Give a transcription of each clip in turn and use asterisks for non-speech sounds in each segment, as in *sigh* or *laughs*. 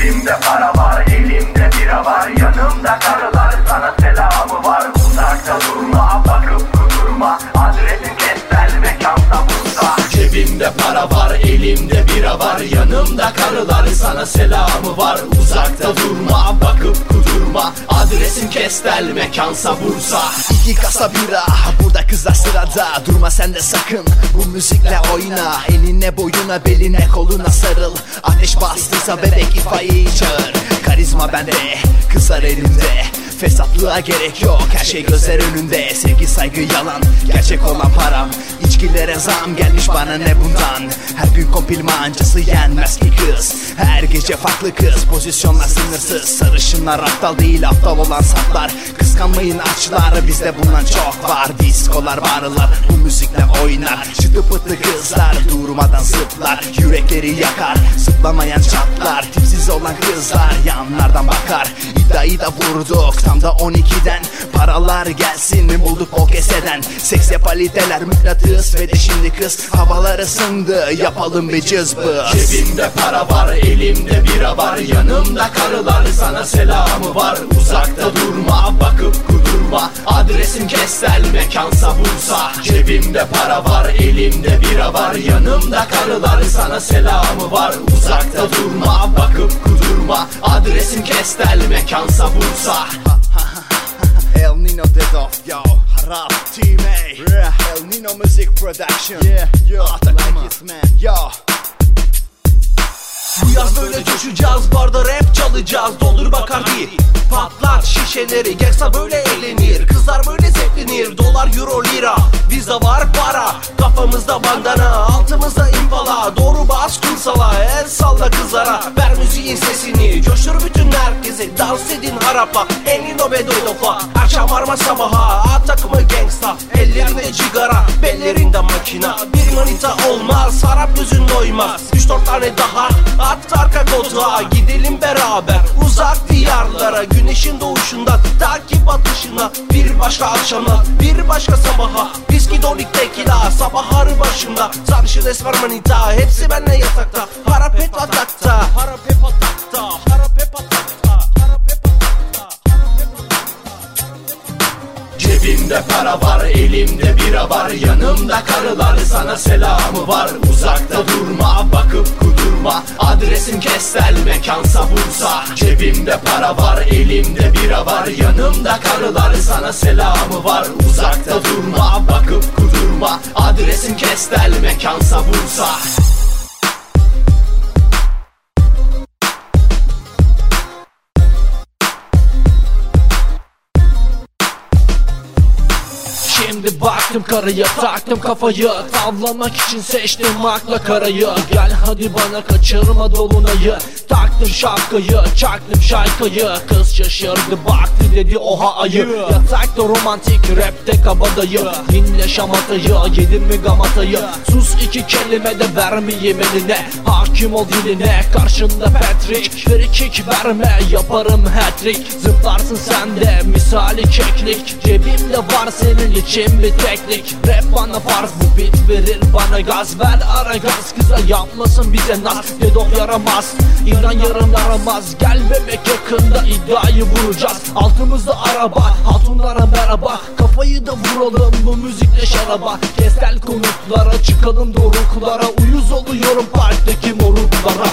Cebimde para var elimde bira var. Yanımda karılar sana selamı var. Uzakta durma Cebimde para var elimde bira var. Yanımda karılar sana selamı var. Uzakta durma bakıp kudurma. Adresim Kestel mekansa Bursa İki kasa bira burada kızlar sırada. Durma sen de sakın bu müzikle oyna. Eline boyuna beline koluna sarıl. Ateş bastıysa bebek ifaiyi çağır Karizma bende. Kızlar elimde. Fesatlığa gerek yok. Her şey gözler önünde. Sevgi saygı yalan. Gerçek olan param. İçkilere zam gelmiş bana ne bundan? Her gün kompilmancısı yenmez ki kız. Her gece farklı kız. Pozisyonlar sınırsız. Sarışınlar aptal değil aptal olan saplar. Kıskanmayın açlar bizde bundan çok var. Diskolar barlar. Bu müzikle oynar. Çıtı pıtı kızlar durmadan zıplar. Yürekleri yakar. Zıplamayan çatlar kızlar yanlardan bakar. İddiayı da vurduk tam da 12'den Paralar gelsin bulduk o keseden. Seks yapaliteler mıknatıs ve de şimdi kız. Havalar ısındı yapalım bir cızbız Cebimde para var elimde bira var. Yanımda karılar sana selamı var. Uzakta durma bakıp kudurma. Adresim Kestel mekansa Bursa. Cebimde para var elimde bira var. Yanımda karılar sana selamı var. Uzakta durma bakıp Adresim Kestel mekansa Bursa *laughs* El Nino Dedo Yo. Harap Team A yeah. El Nino Music Production. Yeah. Yo Atakama Yo. Bu yaz böyle coşacağız barda rap çalacağız. Doldur bakardi patlat şişeleri Gangsta böyle eğlenir. Kızlar böyle zevklenir. Dolar euro lira. Bizde var para. Kafamızda bandana altımızda impala Doğru bas kumsala. El salla kızlara herkesi Dans edin harapa elin o bedoydofa Akşam varma sabaha at takımı gangsta? Ellerinde cigara bellerinde makina. Bir manita olmaz harap gözün doymaz. Üç dört tane daha at arka koltuğa. Gidelim beraber uzak diyarlara. Güneşin doğuşundan takip atışına. Bir başka akşama bir başka sabaha. Viski dolik tekila sabahları başımda Sarışın esmer manita hepsi benle yatakta. Harap hep atakta. Harap hep atakta Para var elimde bira var. Yanımda karılar sana selamı var. Uzakta durma bakıp kudurma. Adresim Kestel mekansa Bursa Cebimde para var elimde bira var. Yanımda karılar sana selamı var. Uzakta durma bakıp kudurma. Adresim Kestel mekansa Bursa Şimdi baktım karıya taktım kafayı. Tavlamak için seçtim akla karayı. Gel hadi bana kaçırma dolunayı. Taktım şapkayı çaktım şarkıyı. Kız şaşırdı baktı dedi oha ayı. Yatakta romantik rapte kabadayı. Dinle şamatayı yedin mi gamatayı? Sus iki kelime de vermeyeyim eline. Hakim ol diline karşında Patrick. Free kick verme yaparım hat-trick. Zıplarsın sen de misali keklik. Cebimde var senin için bir teknik. Rap bana farz bu beat verir bana gaz. Ver ara gaz kıza yapmasın bize naz. Dedok yaramaz. İran yarım yaramaz. Gel bebek yakında iddiayı vuracağız. Altımızda araba hatunlara merhaba. Kafayı da vuralım bu müzikle şaraba. Kestel konuklara çıkalım doruklara. Uyuz oluyorum parktaki moruklara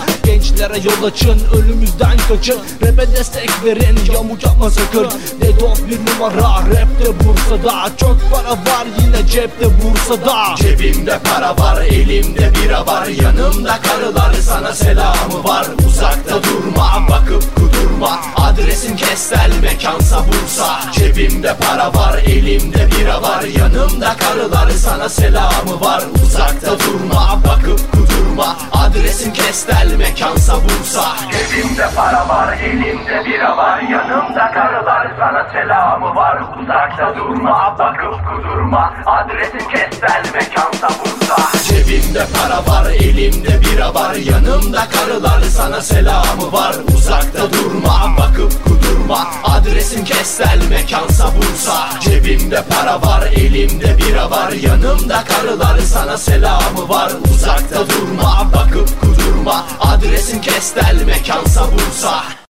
Gençlere yol açın ölümüzden kaçın. Rap'e destek verin yamuk yapma sakın. Dedok bir numara rapte Bursa'da. Çok para var yine cepte Bursa'da. Cebimde para var elimde bira var. Yanımda karılar sana selamı var. Uzakta durma bakıp kudurma. Adresim Kestel mekansa Bursa. Cebimde para var elimde bira var. Yanımda karılar sana selamı var. Uzakta durma bakıp kudurma. Adresim Kestel mekansa Bursa Cebimde para var elimde bira var Yanımda karılar sana selamı var. Uzakta durma bakıp kudurma Adresim Kestel mekansa Bursa Cebimde para var elimde bira var Yanımda karılar sana selamı var. Uzakta durma bakıp kudurma Adresim Kestel mekansa Bursa Cebimde para var elimde bira var Yanımda karılar sana selamı var. Uzakta durma bakıp kudurma Adresim Kestel mekansa Bursa